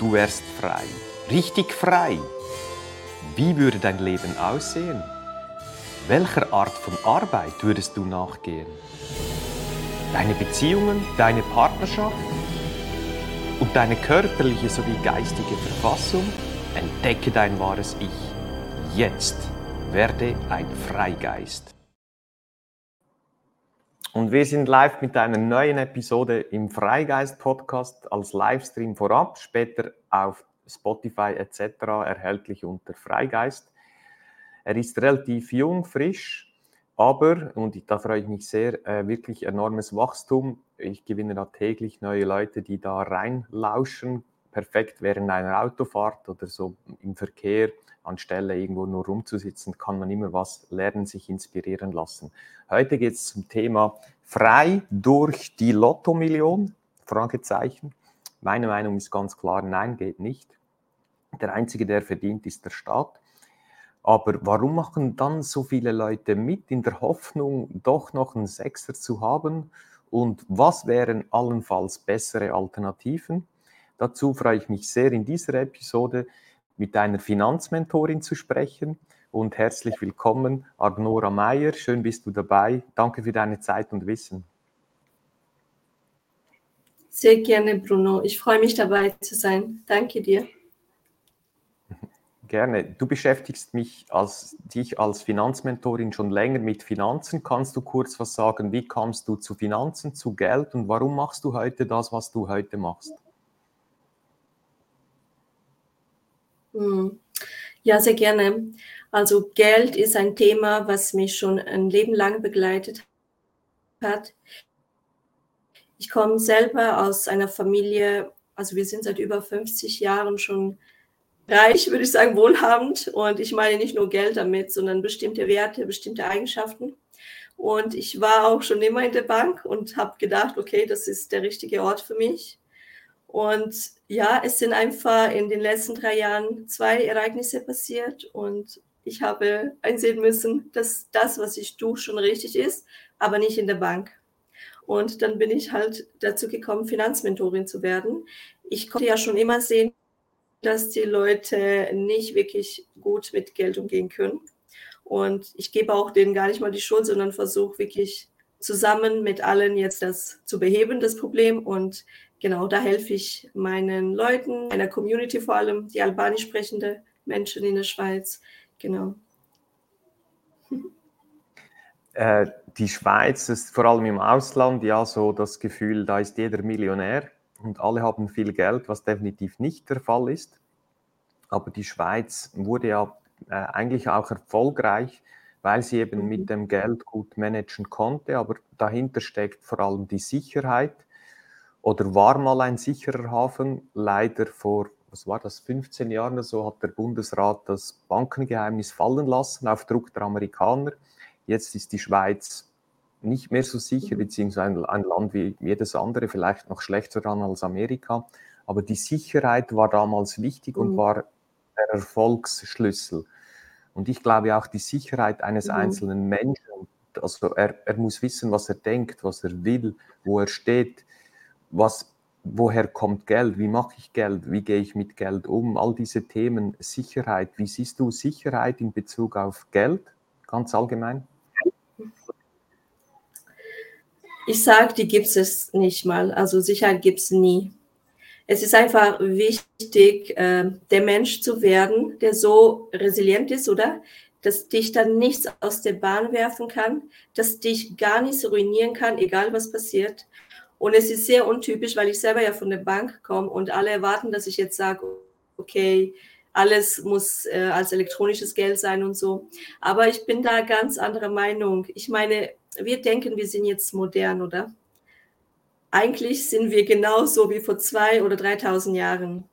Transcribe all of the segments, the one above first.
du wärst frei. Richtig frei. Wie würde dein Leben aussehen? Welcher Art von Arbeit würdest du nachgehen? Deine Beziehungen, deine Partnerschaft und deine körperliche sowie geistige Verfassung? Entdecke dein wahres Ich. Jetzt werde ein Freigeist. Und wir sind live mit einer neuen Episode im Freigeist-Podcast als Livestream vorab, später auf Spotify etc. erhältlich unter Freigeist. Er ist relativ jung, frisch, aber, und da freue ich mich sehr, äh, wirklich enormes Wachstum. Ich gewinne da täglich neue Leute, die da reinlauschen, perfekt während einer Autofahrt oder so im Verkehr anstelle irgendwo nur rumzusitzen, kann man immer was lernen, sich inspirieren lassen. Heute geht es zum Thema frei durch die Lottomillion? Fragezeichen. Meine Meinung ist ganz klar, nein, geht nicht. Der Einzige, der verdient, ist der Staat. Aber warum machen dann so viele Leute mit in der Hoffnung, doch noch einen Sechser zu haben? Und was wären allenfalls bessere Alternativen? Dazu freue ich mich sehr, in dieser Episode mit einer Finanzmentorin zu sprechen. Und herzlich willkommen, Agnora Meyer. Schön bist du dabei. Danke für deine Zeit und Wissen. Sehr gerne, Bruno. Ich freue mich dabei zu sein. Danke dir. Gerne. Du beschäftigst mich als, dich als Finanzmentorin schon länger mit Finanzen. Kannst du kurz was sagen? Wie kamst du zu Finanzen, zu Geld und warum machst du heute das, was du heute machst? Hm. Ja, sehr gerne. Also Geld ist ein Thema, was mich schon ein Leben lang begleitet hat. Ich komme selber aus einer Familie, also wir sind seit über 50 Jahren schon reich, würde ich sagen, wohlhabend. Und ich meine nicht nur Geld damit, sondern bestimmte Werte, bestimmte Eigenschaften. Und ich war auch schon immer in der Bank und habe gedacht, okay, das ist der richtige Ort für mich. Und ja, es sind einfach in den letzten drei Jahren zwei Ereignisse passiert und ich habe einsehen müssen, dass das, was ich tue, schon richtig ist, aber nicht in der Bank. Und dann bin ich halt dazu gekommen, Finanzmentorin zu werden. Ich konnte ja schon immer sehen, dass die Leute nicht wirklich gut mit Geld umgehen können. Und ich gebe auch denen gar nicht mal die Schuld, sondern versuche wirklich zusammen mit allen jetzt das zu beheben, das Problem. Und genau, da helfe ich meinen Leuten, meiner Community vor allem, die albanisch sprechende Menschen in der Schweiz. Genau. Äh, die Schweiz ist vor allem im Ausland ja so das Gefühl, da ist jeder Millionär und alle haben viel Geld, was definitiv nicht der Fall ist. Aber die Schweiz wurde ja äh, eigentlich auch erfolgreich, weil sie eben mit mhm. dem Geld gut managen konnte. Aber dahinter steckt vor allem die Sicherheit oder war mal ein sicherer Hafen. Leider vor, was war das, 15 Jahren oder so hat der Bundesrat das Bankengeheimnis fallen lassen auf Druck der Amerikaner. Jetzt ist die Schweiz nicht mehr so sicher, mhm. beziehungsweise ein Land wie jedes andere, vielleicht noch schlechter dran als Amerika. Aber die Sicherheit war damals wichtig und mhm. war der Erfolgsschlüssel. Und ich glaube auch die Sicherheit eines mhm. einzelnen Menschen, also er, er muss wissen, was er denkt, was er will, wo er steht, was, woher kommt Geld, wie mache ich Geld, wie gehe ich mit Geld um, all diese Themen, Sicherheit. Wie siehst du Sicherheit in Bezug auf Geld, ganz allgemein? Ich sage, die gibt es nicht mal. Also Sicherheit gibt es nie. Es ist einfach wichtig, äh, der Mensch zu werden, der so resilient ist, oder? Dass dich dann nichts aus der Bahn werfen kann, dass dich gar nichts ruinieren kann, egal was passiert. Und es ist sehr untypisch, weil ich selber ja von der Bank komme und alle erwarten, dass ich jetzt sage, okay, alles muss äh, als elektronisches Geld sein und so. Aber ich bin da ganz anderer Meinung. Ich meine, wir denken, wir sind jetzt modern, oder? Eigentlich sind wir genauso wie vor zwei oder 3000 Jahren.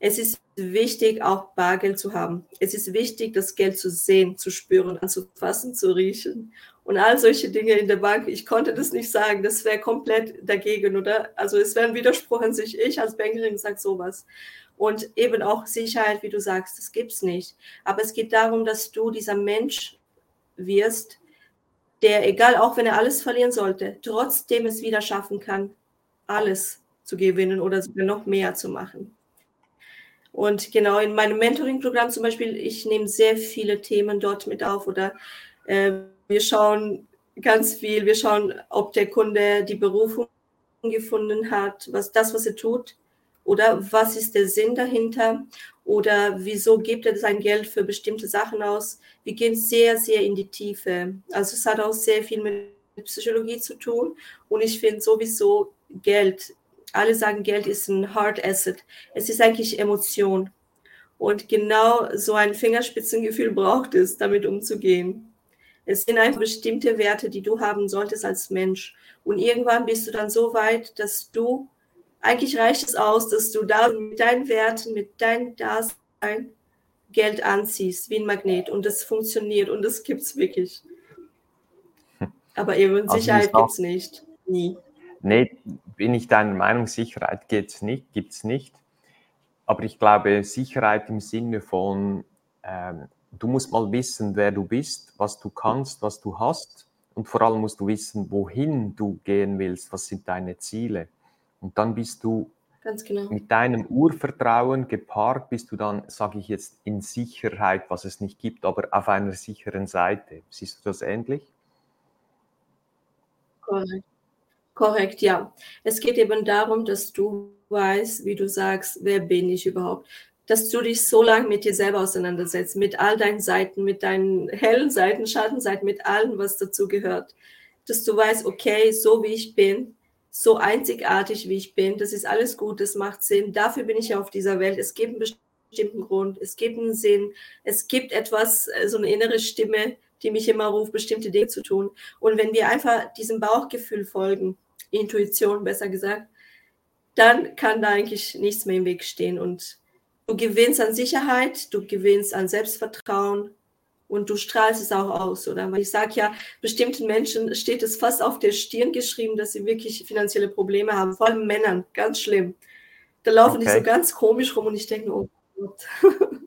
Es ist wichtig, auch Bargeld zu haben. Es ist wichtig, das Geld zu sehen, zu spüren, anzufassen, zu riechen und all solche Dinge in der Bank. Ich konnte das nicht sagen, das wäre komplett dagegen, oder? Also es wäre ein Widerspruch an sich. Ich als Bankerin sage sowas. Und eben auch Sicherheit, wie du sagst, das gibt es nicht. Aber es geht darum, dass du dieser Mensch wirst, der, egal, auch wenn er alles verlieren sollte, trotzdem es wieder schaffen kann, alles zu gewinnen oder sogar noch mehr zu machen. Und genau in meinem Mentoring-Programm zum Beispiel, ich nehme sehr viele Themen dort mit auf oder äh, wir schauen ganz viel, wir schauen, ob der Kunde die Berufung gefunden hat, was das, was er tut, oder was ist der Sinn dahinter oder wieso gibt er sein Geld für bestimmte Sachen aus. Wir gehen sehr, sehr in die Tiefe. Also es hat auch sehr viel mit Psychologie zu tun und ich finde sowieso Geld, alle sagen, Geld ist ein Hard Asset. Es ist eigentlich Emotion. Und genau so ein Fingerspitzengefühl braucht es, damit umzugehen. Es sind einfach bestimmte Werte, die du haben solltest als Mensch. Und irgendwann bist du dann so weit, dass du eigentlich reicht es aus, dass du da mit deinen Werten, mit deinem Dasein Geld anziehst, wie ein Magnet. Und das funktioniert und das gibt es wirklich. Aber eben also Sicherheit gibt es nicht. Nie. Nee, bin ich deiner Meinung, Sicherheit gibt's nicht, gibt es nicht. Aber ich glaube, Sicherheit im Sinne von, ähm, du musst mal wissen, wer du bist, was du kannst, was du hast. Und vor allem musst du wissen, wohin du gehen willst, was sind deine Ziele. Und dann bist du genau. mit deinem Urvertrauen gepaart, bist du dann, sage ich jetzt, in Sicherheit, was es nicht gibt, aber auf einer sicheren Seite. Siehst du das ähnlich? Korrekt. Korrekt, ja. Es geht eben darum, dass du weißt, wie du sagst, wer bin ich überhaupt? Dass du dich so lange mit dir selber auseinandersetzt, mit all deinen Seiten, mit deinen hellen Seiten, Schattenseiten, mit allem, was dazu gehört. Dass du weißt, okay, so wie ich bin, so einzigartig, wie ich bin. Das ist alles gut, das macht Sinn. Dafür bin ich ja auf dieser Welt. Es gibt einen bestimmten Grund, es gibt einen Sinn, es gibt etwas, äh, so eine innere Stimme, die mich immer ruft, bestimmte Dinge zu tun. Und wenn wir einfach diesem Bauchgefühl folgen, Intuition besser gesagt, dann kann da eigentlich nichts mehr im Weg stehen. Und du gewinnst an Sicherheit, du gewinnst an Selbstvertrauen, und du strahlst es auch aus, oder? Weil ich sage ja, bestimmten Menschen steht es fast auf der Stirn geschrieben, dass sie wirklich finanzielle Probleme haben, vor allem Männern, ganz schlimm. Da laufen okay. die so ganz komisch rum und ich denke, oh Gott.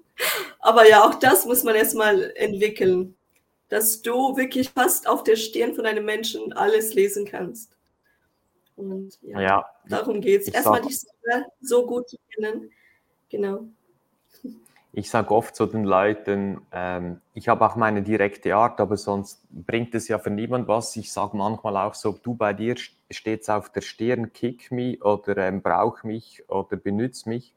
Aber ja, auch das muss man erstmal entwickeln, dass du wirklich fast auf der Stirn von einem Menschen alles lesen kannst. Und ja, ja darum geht es. Erstmal dich so gut zu kennen. Genau ich sage oft zu den Leuten, ähm, ich habe auch meine direkte Art, aber sonst bringt es ja für niemand was. Ich sage manchmal auch so, du bei dir steht es auf der Stirn, kick me oder ähm, brauch mich oder benütze mich.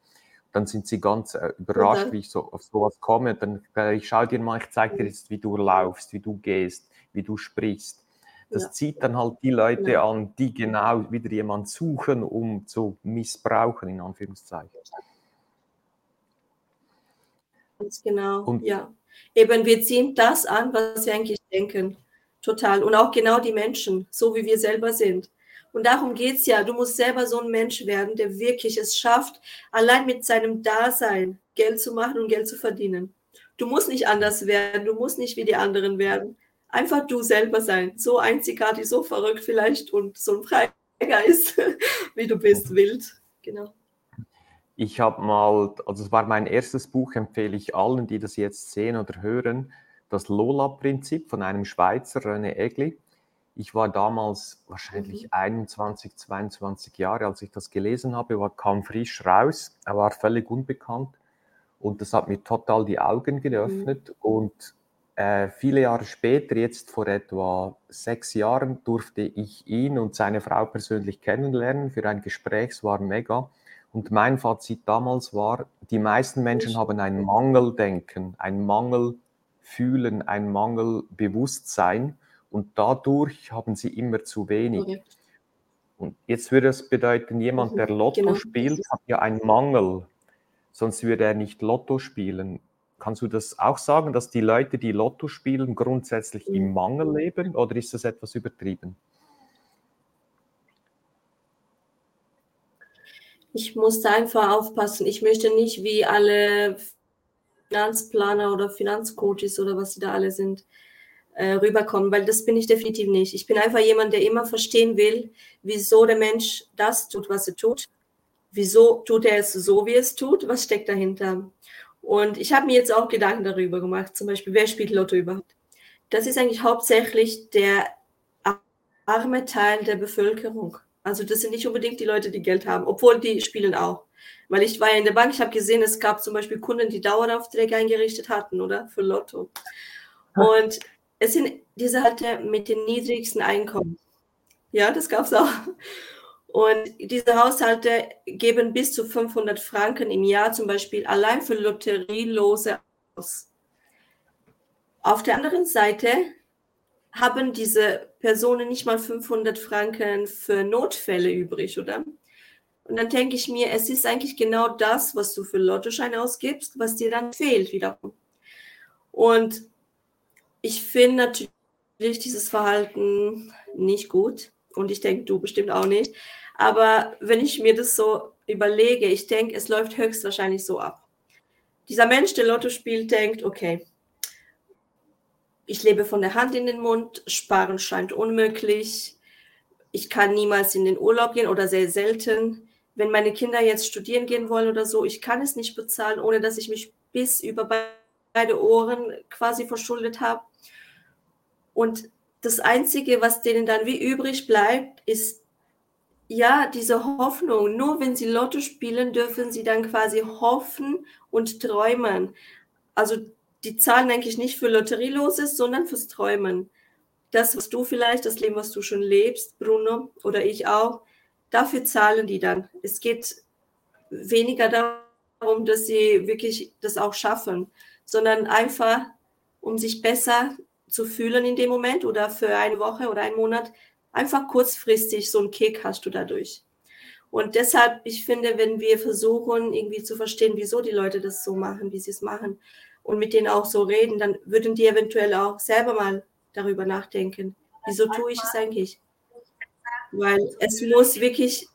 Dann sind sie ganz äh, überrascht, mhm. wie ich so auf sowas komme. Dann äh, ich schaue dir mal, ich zeige dir jetzt, wie du laufst, wie du gehst, wie du sprichst. Das ja. zieht dann halt die Leute ja. an, die genau wieder jemanden suchen, um zu missbrauchen, in Anführungszeichen. Ganz genau, und ja. Eben, wir ziehen das an, was wir eigentlich denken. Total. Und auch genau die Menschen, so wie wir selber sind. Und darum geht es ja. Du musst selber so ein Mensch werden, der wirklich es schafft, allein mit seinem Dasein Geld zu machen und Geld zu verdienen. Du musst nicht anders werden, du musst nicht wie die anderen werden. Einfach du selber sein. So einzigartig, so verrückt vielleicht und so ein Freigeist, wie du bist, wild. Genau. Ich habe mal, also es war mein erstes Buch, empfehle ich allen, die das jetzt sehen oder hören, das Lola-Prinzip von einem Schweizer, René Egli. Ich war damals wahrscheinlich mhm. 21, 22 Jahre, als ich das gelesen habe, war kam frisch raus, er war völlig unbekannt und das hat mir total die Augen geöffnet mhm. und äh, viele Jahre später, jetzt vor etwa sechs Jahren, durfte ich ihn und seine Frau persönlich kennenlernen für ein Gespräch, es war mega. Und mein Fazit damals war, die meisten Menschen haben ein Mangeldenken, ein Mangelfühlen, ein Mangelbewusstsein und dadurch haben sie immer zu wenig. Okay. Und jetzt würde es bedeuten, jemand, der mhm. Lotto genau. spielt, hat ja einen Mangel, sonst würde er nicht Lotto spielen. Kannst du das auch sagen, dass die Leute, die Lotto spielen, grundsätzlich im mhm. Mangel leben oder ist das etwas übertrieben? Ich musste einfach aufpassen. Ich möchte nicht wie alle Finanzplaner oder Finanzcoaches oder was sie da alle sind, äh, rüberkommen, weil das bin ich definitiv nicht. Ich bin einfach jemand, der immer verstehen will, wieso der Mensch das tut, was er tut. Wieso tut er es so, wie es tut? Was steckt dahinter? Und ich habe mir jetzt auch Gedanken darüber gemacht, zum Beispiel, wer spielt Lotto überhaupt? Das ist eigentlich hauptsächlich der arme Teil der Bevölkerung Also das sind nicht unbedingt die Leute, die Geld haben, obwohl die spielen auch. Weil ich war ja in der Bank, ich habe gesehen, es gab zum Beispiel Kunden, die Daueraufträge eingerichtet hatten, oder? Für Lotto. Und es sind diese halt mit den niedrigsten Einkommen. Ja, das gab es auch. Und diese Haushalte geben bis zu 500 Franken im Jahr zum Beispiel allein für Lotterielose aus. Auf der anderen Seite haben diese Personen nicht mal 500 Franken für Notfälle übrig, oder? Und dann denke ich mir, es ist eigentlich genau das, was du für Lottoschein ausgibst, was dir dann fehlt wiederum. Und ich finde natürlich dieses Verhalten nicht gut. Und ich denke, du bestimmt auch nicht. Aber wenn ich mir das so überlege, ich denke, es läuft höchstwahrscheinlich so ab. Dieser Mensch, der Lotto spielt, denkt, okay, ich lebe von der Hand in den Mund, sparen scheint unmöglich, ich kann niemals in den Urlaub gehen oder sehr selten. Wenn meine Kinder jetzt studieren gehen wollen oder so, ich kann es nicht bezahlen, ohne dass ich mich bis über beide Ohren quasi verschuldet habe. Und das Einzige, was denen dann wie übrig bleibt, ist ja, diese Hoffnung. Nur wenn sie Lotto spielen, dürfen sie dann quasi hoffen und träumen. Also die zahlen eigentlich nicht für Lotterieloses, sondern fürs Träumen. Das, was du vielleicht, das Leben, was du schon lebst, Bruno oder ich auch, dafür zahlen die dann. Es geht weniger darum, dass sie wirklich das auch schaffen, sondern einfach, um sich besser zu fühlen in dem Moment oder für eine Woche oder einen Monat Einfach kurzfristig so einen Kick hast du dadurch. Und deshalb, ich finde, wenn wir versuchen, irgendwie zu verstehen, wieso die Leute das so machen, wie sie es machen, und mit denen auch so reden, dann würden die eventuell auch selber mal darüber nachdenken. Wieso tue ich es eigentlich? Weil es muss wirklich,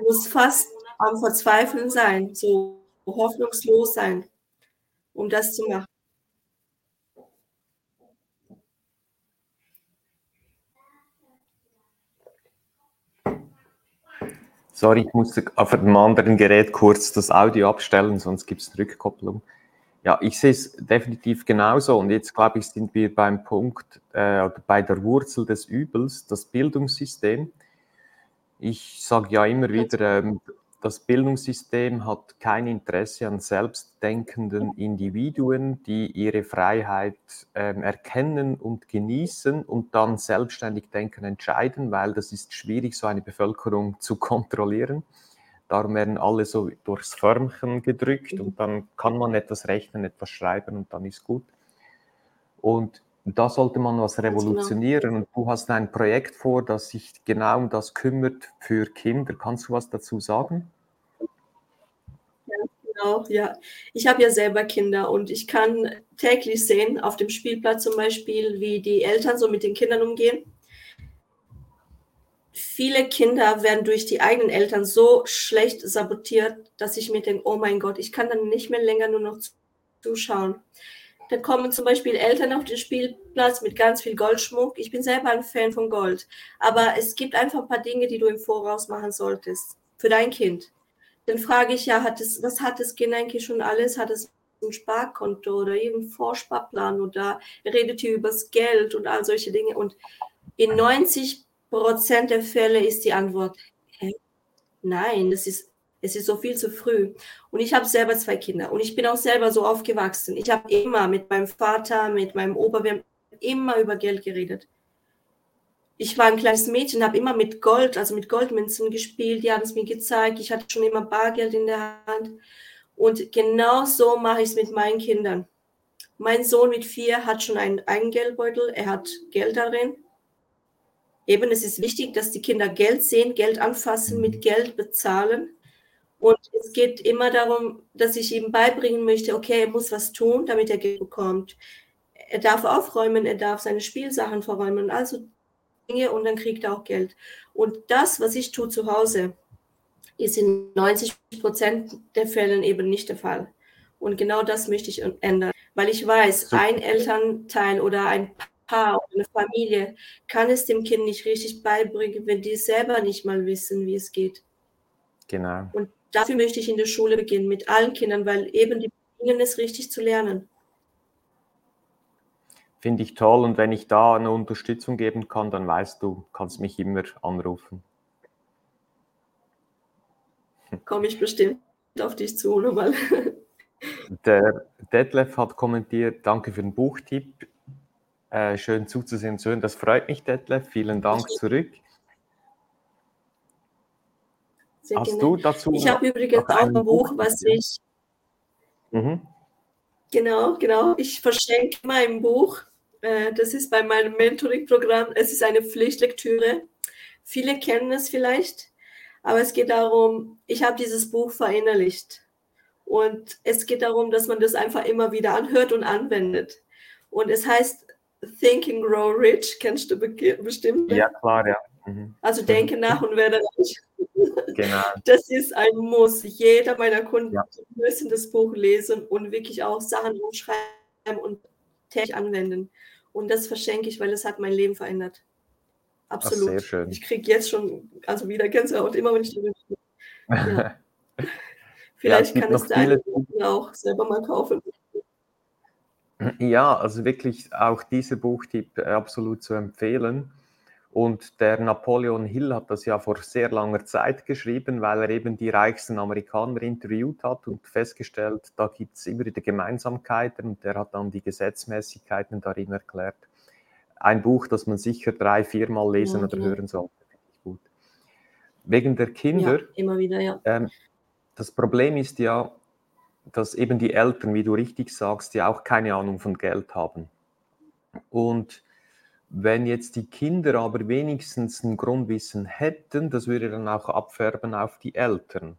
muss fast am Verzweifeln sein, so hoffnungslos sein, um das zu machen. Sorry, ich musste auf einem anderen Gerät kurz das Audio abstellen, sonst gibt es Rückkopplung. Ja, ich sehe es definitiv genauso. Und jetzt, glaube ich, sind wir beim Punkt, äh, bei der Wurzel des Übels, das Bildungssystem. Ich sage ja immer wieder, ähm, das Bildungssystem hat kein Interesse an selbstdenkenden Individuen, die ihre Freiheit ähm, erkennen und genießen und dann selbstständig denken, entscheiden, weil das ist schwierig, so eine Bevölkerung zu kontrollieren. Darum werden alle so durchs Förmchen gedrückt und dann kann man etwas rechnen, etwas schreiben und dann ist gut. Und da sollte man was genau. revolutionieren. Und du hast ein Projekt vor, das sich genau um das kümmert für Kinder. Kannst du was dazu sagen? Genau, ja. Ich habe ja selber Kinder und ich kann täglich sehen, auf dem Spielplatz zum Beispiel, wie die Eltern so mit den Kindern umgehen. Viele Kinder werden durch die eigenen Eltern so schlecht sabotiert, dass ich mir denke, oh mein Gott, ich kann dann nicht mehr länger nur noch zuschauen. Da kommen zum Beispiel Eltern auf den Spielplatz mit ganz viel Goldschmuck. Ich bin selber ein Fan von Gold. Aber es gibt einfach ein paar Dinge, die du im Voraus machen solltest. Für dein Kind dann frage ich ja, hat es, was hat das Kind eigentlich schon alles? Hat es ein Sparkonto oder irgendeinen Vorsparplan oder redet hier übers Geld und all solche Dinge? Und in 90 Prozent der Fälle ist die Antwort, hä? nein, das ist, es ist so viel zu früh. Und ich habe selber zwei Kinder und ich bin auch selber so aufgewachsen. Ich habe immer mit meinem Vater, mit meinem Opa, wir haben immer über Geld geredet ich war ein kleines Mädchen, habe immer mit Gold, also mit Goldmünzen gespielt. Die haben es mir gezeigt. Ich hatte schon immer Bargeld in der Hand. Und genau so mache ich es mit meinen Kindern. Mein Sohn mit vier hat schon einen Eigengeldbeutel. Er hat Geld darin. Eben, es ist wichtig, dass die Kinder Geld sehen, Geld anfassen, mit Geld bezahlen. Und es geht immer darum, dass ich ihm beibringen möchte, okay, er muss was tun, damit er Geld bekommt. Er darf aufräumen, er darf seine Spielsachen verräumen. Also Dinge und dann kriegt er auch Geld. Und das, was ich tue zu Hause, ist in 90 Prozent der Fällen eben nicht der Fall. Und genau das möchte ich ändern, weil ich weiß, ein Elternteil oder ein Paar oder eine Familie kann es dem Kind nicht richtig beibringen, wenn die selber nicht mal wissen, wie es geht. Genau. Und dafür möchte ich in der Schule beginnen, mit allen Kindern, weil eben die beginnen es richtig zu lernen finde ich toll. Und wenn ich da eine Unterstützung geben kann, dann weißt du, kannst mich immer anrufen. komme ich bestimmt auf dich zu nochmal. Der Detlef hat kommentiert, danke für den Buchtipp. Äh, schön zuzusehen, zu hören. Das freut mich, Detlef. Vielen Dank zurück. Sehr Hast gerne. du dazu? Ich habe übrigens auch ein Buch, was ich. Mhm. Genau, genau. Ich verschenke mein Buch. Äh, das ist bei meinem Mentoring-Programm. Es ist eine Pflichtlektüre. Viele kennen es vielleicht, aber es geht darum, ich habe dieses Buch verinnerlicht. Und es geht darum, dass man das einfach immer wieder anhört und anwendet. Und es heißt Think and Grow Rich, kennst du bestimmt? Ja, klar, ja. Mhm. Also denke nach und werde reich. Genau. Das ist ein Muss. Jeder meiner Kunden ja. müssen das Buch lesen und wirklich auch Sachen umschreiben und täglich anwenden. Und das verschenke ich, weil es hat mein Leben verändert. Absolut. Ach, sehr schön. Ich kriege jetzt schon, also wieder Gänsehaut, immer wenn ich darüber ja. Vielleicht ja, kann es der auch selber mal kaufen. Ja, also wirklich auch dieser Buchtipp absolut zu empfehlen. Und der Napoleon Hill hat das ja vor sehr langer Zeit geschrieben, weil er eben die reichsten Amerikaner interviewt hat und festgestellt, da gibt es immer wieder Gemeinsamkeiten und er hat dann die Gesetzmäßigkeiten darin erklärt. Ein Buch, das man sicher drei, viermal lesen ja, oder genau. hören sollte. Gut. Wegen der Kinder. Ja, immer wieder, ja. Ähm, das Problem ist ja, dass eben die Eltern, wie du richtig sagst, ja auch keine Ahnung von Geld haben. Und wenn jetzt die Kinder aber wenigstens ein Grundwissen hätten, das würde dann auch abfärben auf die Eltern.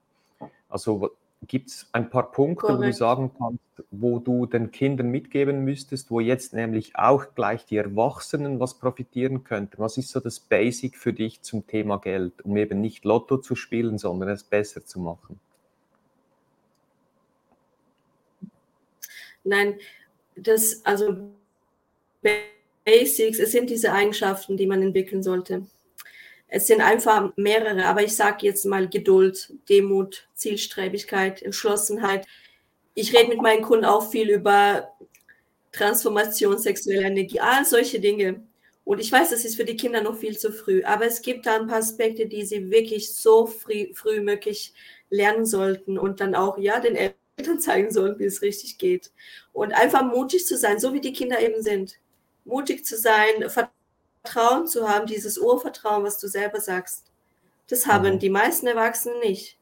Also gibt es ein paar Punkte, Correct. wo du sagen kannst, wo du den Kindern mitgeben müsstest, wo jetzt nämlich auch gleich die Erwachsenen was profitieren könnten? Was ist so das Basic für dich zum Thema Geld, um eben nicht Lotto zu spielen, sondern es besser zu machen? Nein, das, also Basics, es sind diese Eigenschaften, die man entwickeln sollte. Es sind einfach mehrere, aber ich sage jetzt mal Geduld, Demut, Zielstrebigkeit, Entschlossenheit. Ich rede mit meinen Kunden auch viel über Transformation, sexuelle Energie, all solche Dinge. Und ich weiß, das ist für die Kinder noch viel zu früh, aber es gibt da ein paar Aspekte, die sie wirklich so früh, früh möglich lernen sollten und dann auch, ja, den Eltern zeigen sollten, wie es richtig geht. Und einfach mutig zu sein, so wie die Kinder eben sind mutig zu sein, Vertrauen zu haben, dieses Urvertrauen, was du selber sagst. Das haben mhm. die meisten Erwachsenen nicht.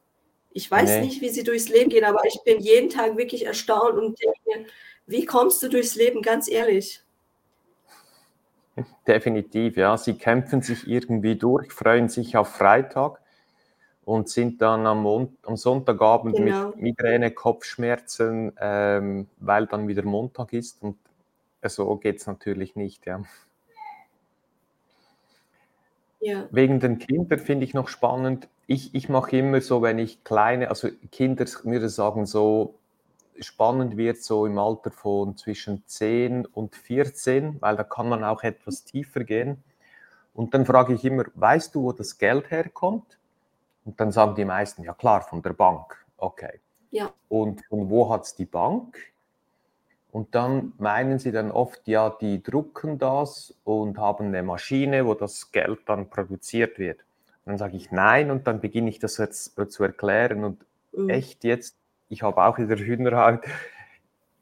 Ich weiß nee. nicht, wie sie durchs Leben gehen, aber ich bin jeden Tag wirklich erstaunt und denke, wie kommst du durchs Leben, ganz ehrlich? Definitiv, ja. Sie kämpfen sich irgendwie durch, freuen sich auf Freitag und sind dann am, Mon am Sonntagabend genau. mit Migräne, Kopfschmerzen, ähm, weil dann wieder Montag ist und so geht es natürlich nicht, ja. ja. Wegen den Kindern finde ich noch spannend. Ich, ich mache immer so, wenn ich kleine, also Kinder, würde sagen, so spannend wird, so im Alter von zwischen 10 und 14, weil da kann man auch etwas tiefer gehen. Und dann frage ich immer, weißt du, wo das Geld herkommt? Und dann sagen die meisten, ja klar, von der Bank. Okay. Ja. Und von wo hat es die Bank? Und dann meinen sie dann oft, ja, die drucken das und haben eine Maschine, wo das Geld dann produziert wird. Und dann sage ich nein und dann beginne ich das jetzt zu erklären und mhm. echt jetzt, ich habe auch wieder Hühnerhaut,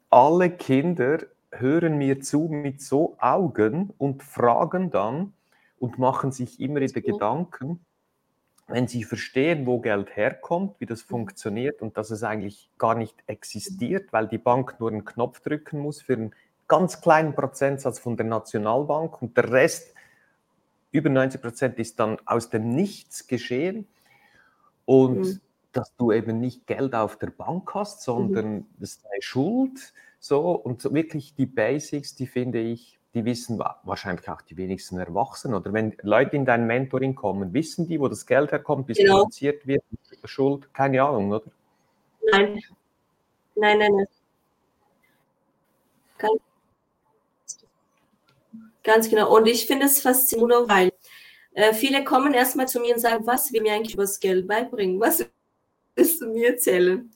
alle Kinder hören mir zu mit so Augen und fragen dann und machen sich immer wieder Gedanken, wenn sie verstehen, wo Geld herkommt, wie das mhm. funktioniert und dass es eigentlich gar nicht existiert, weil die Bank nur einen Knopf drücken muss für einen ganz kleinen Prozentsatz von der Nationalbank und der Rest, über 90 Prozent, ist dann aus dem Nichts geschehen und mhm. dass du eben nicht Geld auf der Bank hast, sondern mhm. das ist eine Schuld. So und so wirklich die Basics, die finde ich die wissen wahrscheinlich auch die wenigsten Erwachsenen. Oder wenn Leute in dein Mentoring kommen, wissen die, wo das Geld herkommt, bis genau. produziert wird, Schuld, keine Ahnung, oder? Nein. Nein, nein, nein. Ganz, ganz genau. Und ich finde es faszinierend, weil äh, viele kommen erstmal zu mir und sagen, was will mir eigentlich über das Geld beibringen? Was willst du mir erzählen?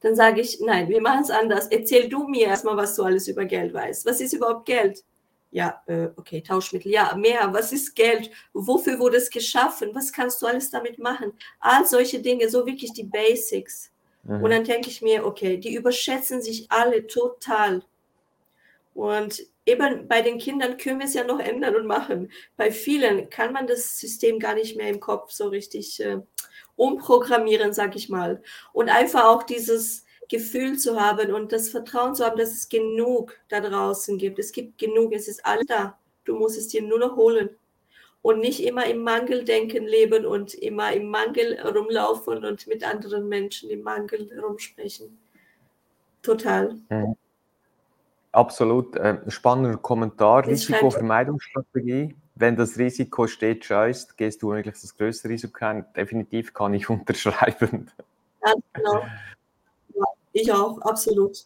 Dann sage ich, nein, wir machen es anders. Erzähl du mir erstmal, was du alles über Geld weißt. Was ist überhaupt Geld? Ja, äh, okay, Tauschmittel. Ja, mehr. Was ist Geld? Wofür wurde es geschaffen? Was kannst du alles damit machen? All solche Dinge, so wirklich die Basics. Mhm. Und dann denke ich mir, okay, die überschätzen sich alle total. Und eben bei den Kindern können wir es ja noch ändern und machen. Bei vielen kann man das System gar nicht mehr im Kopf so richtig äh, umprogrammieren, sag ich mal. Und einfach auch dieses Gefühl zu haben und das Vertrauen zu haben, dass es genug da draußen gibt. Es gibt genug, es ist alles da. Du musst es dir nur noch holen. Und nicht immer im Mangeldenken leben und immer im Mangel rumlaufen und mit anderen Menschen im Mangel rumsprechen. Total. Mhm. Absolut. Äh, spannender Kommentar. Risikovermeidungsstrategie. Wenn das Risiko steht, scheust, gehst du eigentlich das größte Risiko ein. Definitiv kann ich unterschreiben. Ja, genau. Ich auch, absolut.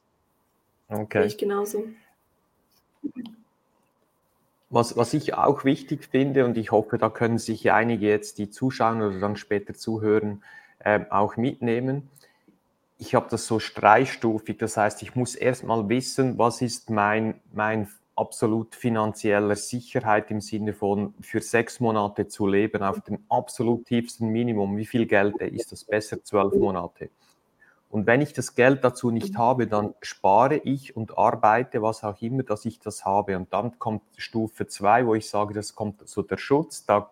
Okay. Ich genauso. Was, was ich auch wichtig finde, und ich hoffe, da können sich einige jetzt, die zuschauen oder dann später zuhören, äh, auch mitnehmen ich habe das so dreistufig. Das heißt, ich muss erstmal wissen, was ist mein, mein absolut finanzieller Sicherheit im Sinne von für sechs Monate zu leben auf dem absolut tiefsten Minimum. Wie viel Geld ist das besser? Zwölf Monate. Und wenn ich das Geld dazu nicht habe, dann spare ich und arbeite, was auch immer, dass ich das habe. Und dann kommt Stufe zwei, wo ich sage, das kommt so der Schutz. Da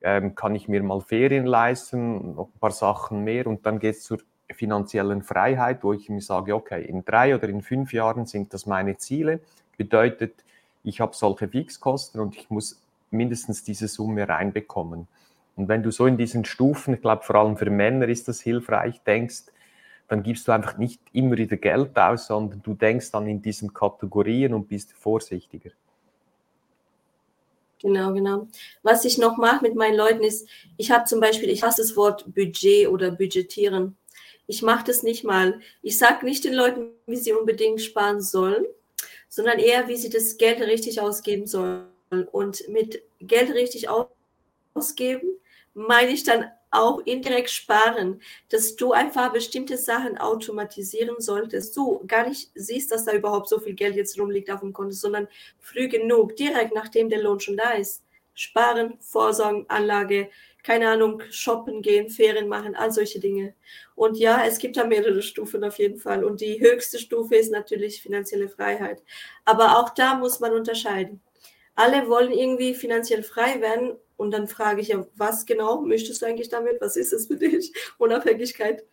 ähm, kann ich mir mal Ferien leisten, noch ein paar Sachen mehr. Und dann geht es zur finanziellen Freiheit, wo ich mir sage, okay, in drei oder in fünf Jahren sind das meine Ziele, bedeutet, ich habe solche Fixkosten und ich muss mindestens diese Summe reinbekommen. Und wenn du so in diesen Stufen, ich glaube vor allem für Männer ist das hilfreich, denkst, dann gibst du einfach nicht immer wieder Geld aus, sondern du denkst dann in diesen Kategorien und bist vorsichtiger. Genau, genau. Was ich noch mache mit meinen Leuten ist, ich habe zum Beispiel, ich hasse das Wort Budget oder Budgetieren. Ich mache das nicht mal. Ich sage nicht den Leuten, wie sie unbedingt sparen sollen, sondern eher, wie sie das Geld richtig ausgeben sollen. Und mit Geld richtig ausgeben meine ich dann auch indirekt sparen, dass du einfach bestimmte Sachen automatisieren solltest. Du gar nicht siehst, dass da überhaupt so viel Geld jetzt rumliegt auf dem Konto, sondern früh genug, direkt nachdem der Lohn schon da ist. Sparen, Vorsorgen, Anlage, keine Ahnung, shoppen gehen, Ferien machen, all solche Dinge. Und ja, es gibt da mehrere Stufen auf jeden Fall. Und die höchste Stufe ist natürlich finanzielle Freiheit. Aber auch da muss man unterscheiden. Alle wollen irgendwie finanziell frei werden. Und dann frage ich ja, was genau möchtest du eigentlich damit? Was ist es für dich? Unabhängigkeit?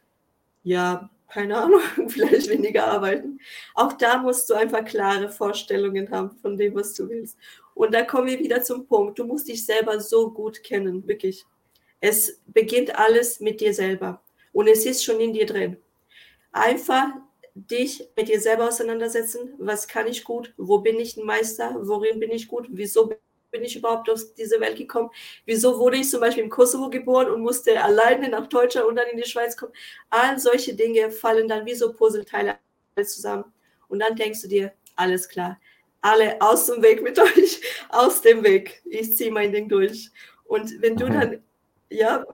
Ja, keine Ahnung, vielleicht weniger arbeiten. Auch da musst du einfach klare Vorstellungen haben von dem, was du willst. Und da kommen wir wieder zum Punkt. Du musst dich selber so gut kennen, wirklich. Es beginnt alles mit dir selber und es ist schon in dir drin. Einfach dich mit dir selber auseinandersetzen. Was kann ich gut? Wo bin ich ein Meister? Worin bin ich gut? Wieso bin ich überhaupt auf diese Welt gekommen? Wieso wurde ich zum Beispiel im Kosovo geboren und musste alleine nach Deutschland und dann in die Schweiz kommen? All solche Dinge fallen dann wie so Puzzleteile zusammen. Und dann denkst du dir, alles klar, alle aus dem Weg mit euch, aus dem Weg. Ich ziehe mein Ding durch. Und wenn du dann ja,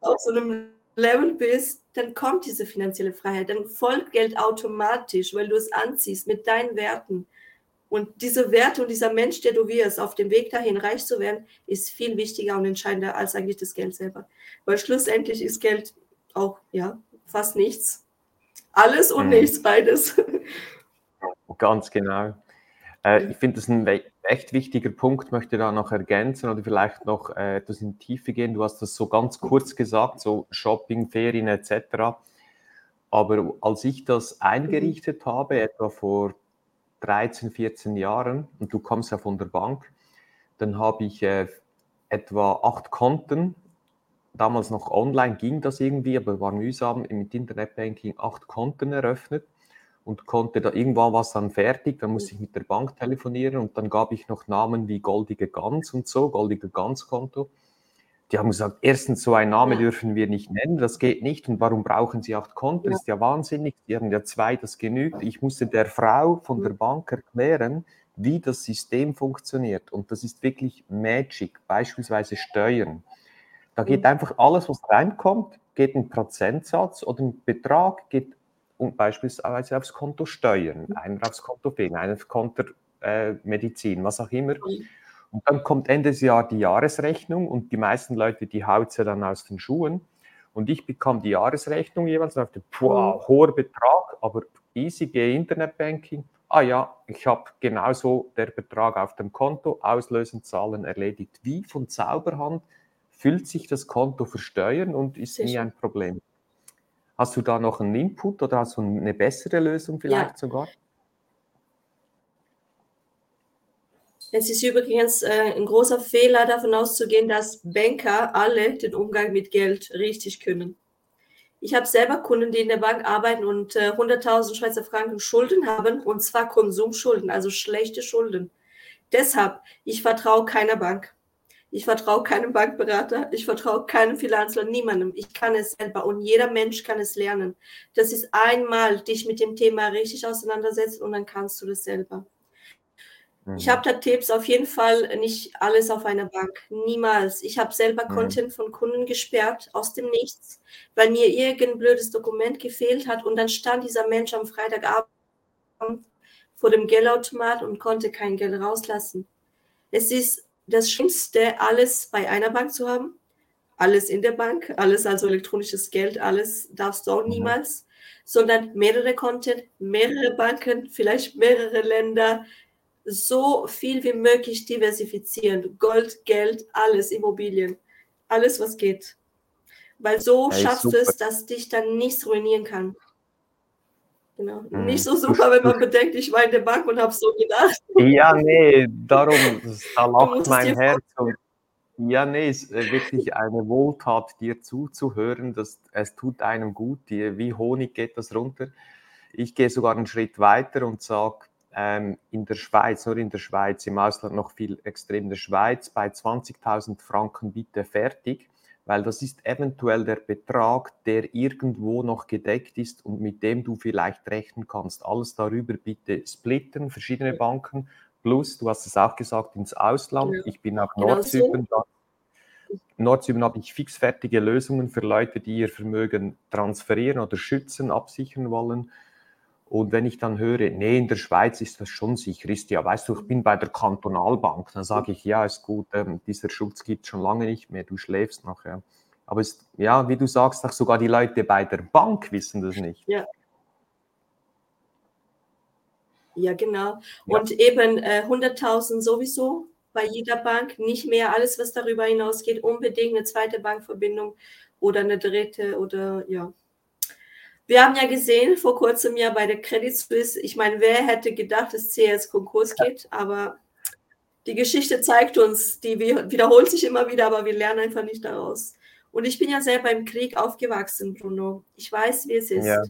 auf so einem Level bist, dann kommt diese finanzielle Freiheit, dann folgt Geld automatisch, weil du es anziehst mit deinen Werten. Und diese Werte und dieser Mensch, der du wirst, auf dem Weg dahin reich zu werden, ist viel wichtiger und entscheidender als eigentlich das Geld selber. Weil schlussendlich ist Geld auch, ja, fast nichts. Alles und mhm. nichts, beides. Ganz genau. Äh, ich finde das ein echt wichtiger Punkt, möchte da noch ergänzen oder vielleicht noch äh, etwas in die Tiefe gehen. Du hast das so ganz kurz gesagt, so Shopping, Ferien etc. Aber als ich das eingerichtet habe, etwa vor 13, 14 Jahren, und du kommst ja von der Bank, dann habe ich äh, etwa acht Konten. Damals noch online ging das irgendwie, aber war mühsam mit Internetbanking acht Konten eröffnet und konnte da irgendwann was dann fertig, dann musste ich mit der Bank telefonieren und dann gab ich noch Namen wie Goldige Gans und so, Goldige Gans Konto. Die haben gesagt, erstens, so einen Namen dürfen wir nicht nennen, das geht nicht. Und warum brauchen sie acht Konten? Das ist ja wahnsinnig. Die haben ja zwei, das genügt. Ich musste der Frau von der Bank erklären, wie das System funktioniert. Und das ist wirklich Magic, beispielsweise Steuern. Da geht einfach alles, was reinkommt, geht ein Prozentsatz oder ein Betrag, geht und beispielsweise aufs Konto Steuern, einer aufs Konto Fehlen, einer aufs Konto äh, Medizin, was auch immer. Und dann kommt Ende des Jahres die Jahresrechnung und die meisten Leute, die haut sie dann aus den Schuhen. Und ich bekomme die Jahresrechnung jeweils auf den, boah, mhm. hoher Betrag, aber easy, gehe Internetbanking. Ah ja, ich habe genauso der Betrag auf dem Konto, auslösen, zahlen, erledigt. Wie von Zauberhand füllt sich das Konto versteuern und ist Sicher. nie ein Problem. Hast du da noch einen Input oder hast du eine bessere Lösung vielleicht ja. sogar? Es ist übrigens äh, ein großer Fehler, davon auszugehen, dass Banker alle den Umgang mit Geld richtig können. Ich habe selber Kunden, die in der Bank arbeiten und äh, 100.000 Schweizer Franken Schulden haben, und zwar Konsumschulden, also schlechte Schulden. Deshalb, ich vertraue keiner Bank. Ich vertraue keinem Bankberater, ich vertraue keinem Finanzler, niemandem. Ich kann es selber und jeder Mensch kann es lernen. Das ist einmal dich mit dem Thema richtig auseinandersetzen und dann kannst du das selber. Mhm. Ich habe da Tipps auf jeden Fall nicht alles auf einer Bank. Niemals. Ich habe selber mhm. Content von Kunden gesperrt aus dem Nichts, weil mir irgendein blödes Dokument gefehlt hat und dann stand dieser Mensch am Freitagabend vor dem Geldautomat und konnte kein Geld rauslassen. Es ist das Schlimmste, alles bei einer Bank zu haben. Alles in der Bank, alles also elektronisches Geld, alles darfst du auch mhm. niemals, sondern mehrere Content, mehrere Banken, vielleicht mehrere Länder, so viel wie möglich diversifizieren. Gold, Geld, alles, Immobilien, alles, was geht. Weil so hey, schaffst du es, dass dich dann nichts ruinieren kann. Genau. Mhm. Nicht so super, wenn man bedenkt, ich war in der Bank und habe so gedacht. Ja, nee, darum, da lacht mein Herz. Und, ja, nee, es ist äh, wirklich eine Wohltat, dir zuzuhören. Das, es tut einem gut. Wie Honig geht das runter. Ich gehe sogar einen Schritt weiter und sage, ähm, in der Schweiz, nur in der Schweiz, im Ausland noch viel extrem der Schweiz, bei 20.000 Franken bitte fertig, weil das ist eventuell der Betrag, der irgendwo noch gedeckt ist und mit dem du vielleicht rechnen kannst. Alles darüber bitte splitten, verschiedene Banken, plus, du hast es auch gesagt, ins Ausland. Ja. Ich bin auch Nordzypern. Nordzypern habe ich fixfertige Lösungen für Leute, die ihr Vermögen transferieren oder schützen, absichern wollen. Und wenn ich dann höre, nee, in der Schweiz ist das schon sicher, ist ja, weißt du, ich bin bei der Kantonalbank, dann sage ich, ja, ist gut, ähm, dieser Schutz gibt es schon lange nicht mehr, du schläfst noch. Ja. Aber es, ja, wie du sagst, auch sogar die Leute bei der Bank wissen das nicht. Ja. Ja, genau. Und ja. eben äh, 100.000 sowieso bei jeder Bank, nicht mehr alles, was darüber hinausgeht, unbedingt eine zweite Bankverbindung oder eine dritte oder ja. Wir haben ja gesehen vor kurzem ja bei der Credit Suisse, ich meine, wer hätte gedacht, dass CS Konkurs geht, aber die Geschichte zeigt uns, die wiederholt sich immer wieder, aber wir lernen einfach nicht daraus. Und ich bin ja selber im Krieg aufgewachsen, Bruno. Ich weiß, wie es ist. Ja.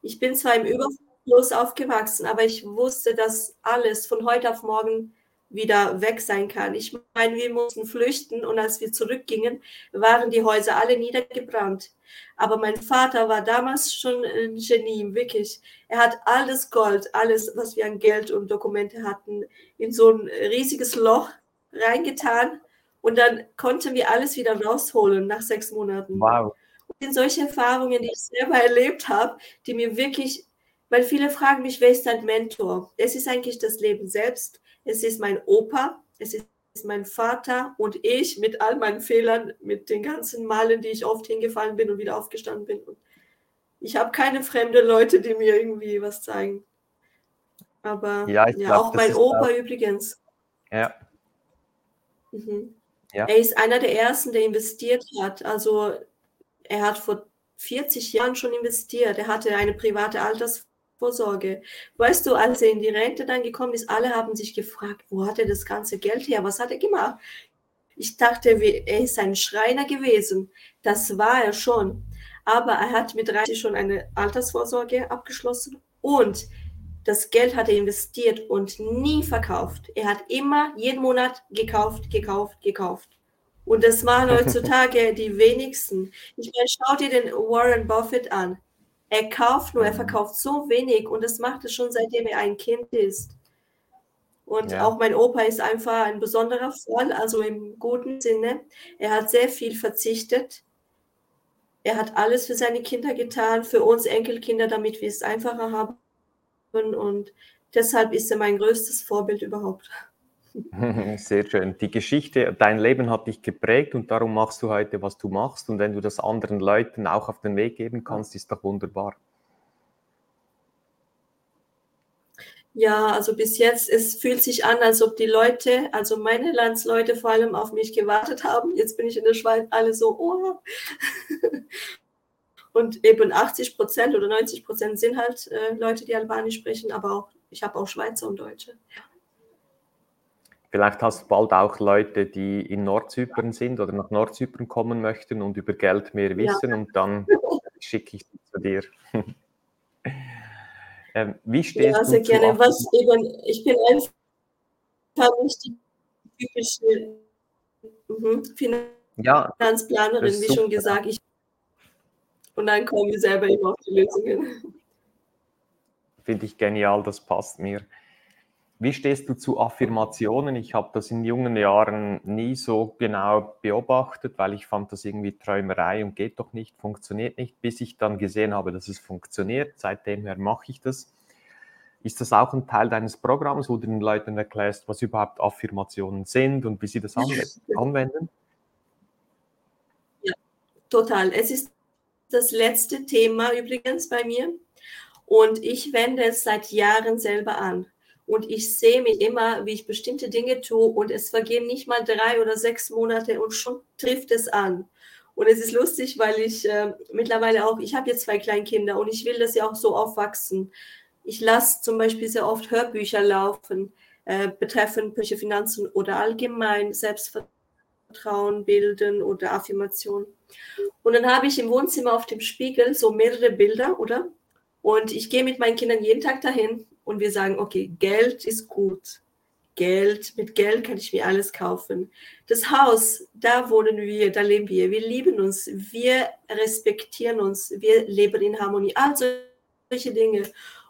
Ich bin zwar im Überfluss aufgewachsen, aber ich wusste, dass alles von heute auf morgen wieder weg sein kann. Ich meine, wir mussten flüchten und als wir zurückgingen, waren die Häuser alle niedergebrannt. Aber mein Vater war damals schon ein Genie, wirklich. Er hat alles Gold, alles, was wir an Geld und Dokumente hatten, in so ein riesiges Loch reingetan und dann konnten wir alles wieder rausholen nach sechs Monaten. Wow. Und sind solche Erfahrungen, die ich selber erlebt habe, die mir wirklich, weil viele fragen mich, wer ist dein Mentor? Es ist eigentlich das Leben selbst es ist mein Opa, es ist mein Vater und ich mit all meinen Fehlern, mit den ganzen Malen, die ich oft hingefallen bin und wieder aufgestanden bin. Und ich habe keine fremden Leute, die mir irgendwie was zeigen. Aber ja, ja glaub, auch mein Opa auch... übrigens. Ja. Mhm. ja. Er ist einer der ersten, der investiert hat. Also er hat vor 40 Jahren schon investiert. Er hatte eine private Alters Vorsorge. Weißt du, als er in die Rente dann gekommen ist, alle haben sich gefragt, wo hat er das ganze Geld her? Was hat er gemacht? Ich dachte, er ist ein Schreiner gewesen. Das war er schon. Aber er hat mit 30 schon eine Altersvorsorge abgeschlossen und das Geld hat er investiert und nie verkauft. Er hat immer jeden Monat gekauft, gekauft, gekauft. Und das waren heutzutage die wenigsten. Ich meine, schau dir den Warren Buffett an. Er kauft nur, er verkauft so wenig und das macht es schon seitdem er ein Kind ist. Und ja. auch mein Opa ist einfach ein besonderer Fall, also im guten Sinne. Er hat sehr viel verzichtet. Er hat alles für seine Kinder getan, für uns Enkelkinder, damit wir es einfacher haben. Und deshalb ist er mein größtes Vorbild überhaupt. Sehr schön. Die Geschichte, dein Leben hat dich geprägt und darum machst du heute, was du machst. Und wenn du das anderen Leuten auch auf den Weg geben kannst, ist doch wunderbar. Ja, also bis jetzt, es fühlt sich an, als ob die Leute, also meine Landsleute vor allem auf mich gewartet haben. Jetzt bin ich in der Schweiz alle so, oh. Und eben 80 Prozent oder 90 Prozent sind halt äh, Leute, die Albanisch sprechen, aber auch, ich habe auch Schweizer und Deutsche. Vielleicht hast du bald auch Leute, die in Nordzypern sind oder nach Nordzypern kommen möchten und über Geld mehr wissen ja. und dann schicke ich sie zu dir. ähm, wie stehst ja, sehr du gerne. Was eben, ich bin einfach nicht die typische mhm, Finanzplanerin, ja, wie schon gesagt. Ich, und dann kommen wir selber eben auf die Lösungen. Finde ich genial, das passt mir. Wie stehst du zu Affirmationen? Ich habe das in jungen Jahren nie so genau beobachtet, weil ich fand das irgendwie Träumerei und geht doch nicht, funktioniert nicht, bis ich dann gesehen habe, dass es funktioniert. Seitdem her mache ich das. Ist das auch ein Teil deines Programms, wo du den Leuten erklärst, was überhaupt Affirmationen sind und wie sie das anwenden? Ja, total. Es ist das letzte Thema übrigens bei mir und ich wende es seit Jahren selber an und ich sehe mich immer, wie ich bestimmte Dinge tue und es vergehen nicht mal drei oder sechs Monate und schon trifft es an. Und es ist lustig, weil ich äh, mittlerweile auch, ich habe jetzt zwei Kleinkinder und ich will, dass sie auch so aufwachsen. Ich lasse zum Beispiel sehr oft Hörbücher laufen, äh, betreffend Bücher, Finanzen oder allgemein Selbstvertrauen bilden oder Affirmation. Und dann habe ich im Wohnzimmer auf dem Spiegel so mehrere Bilder, oder? Und ich gehe mit meinen Kindern jeden Tag dahin und wir sagen, okay, Geld ist gut. Geld, mit Geld kann ich mir alles kaufen. Das Haus, da wohnen wir, da leben wir. Wir lieben uns, wir respektieren uns, wir leben in Harmonie. All solche Dinge.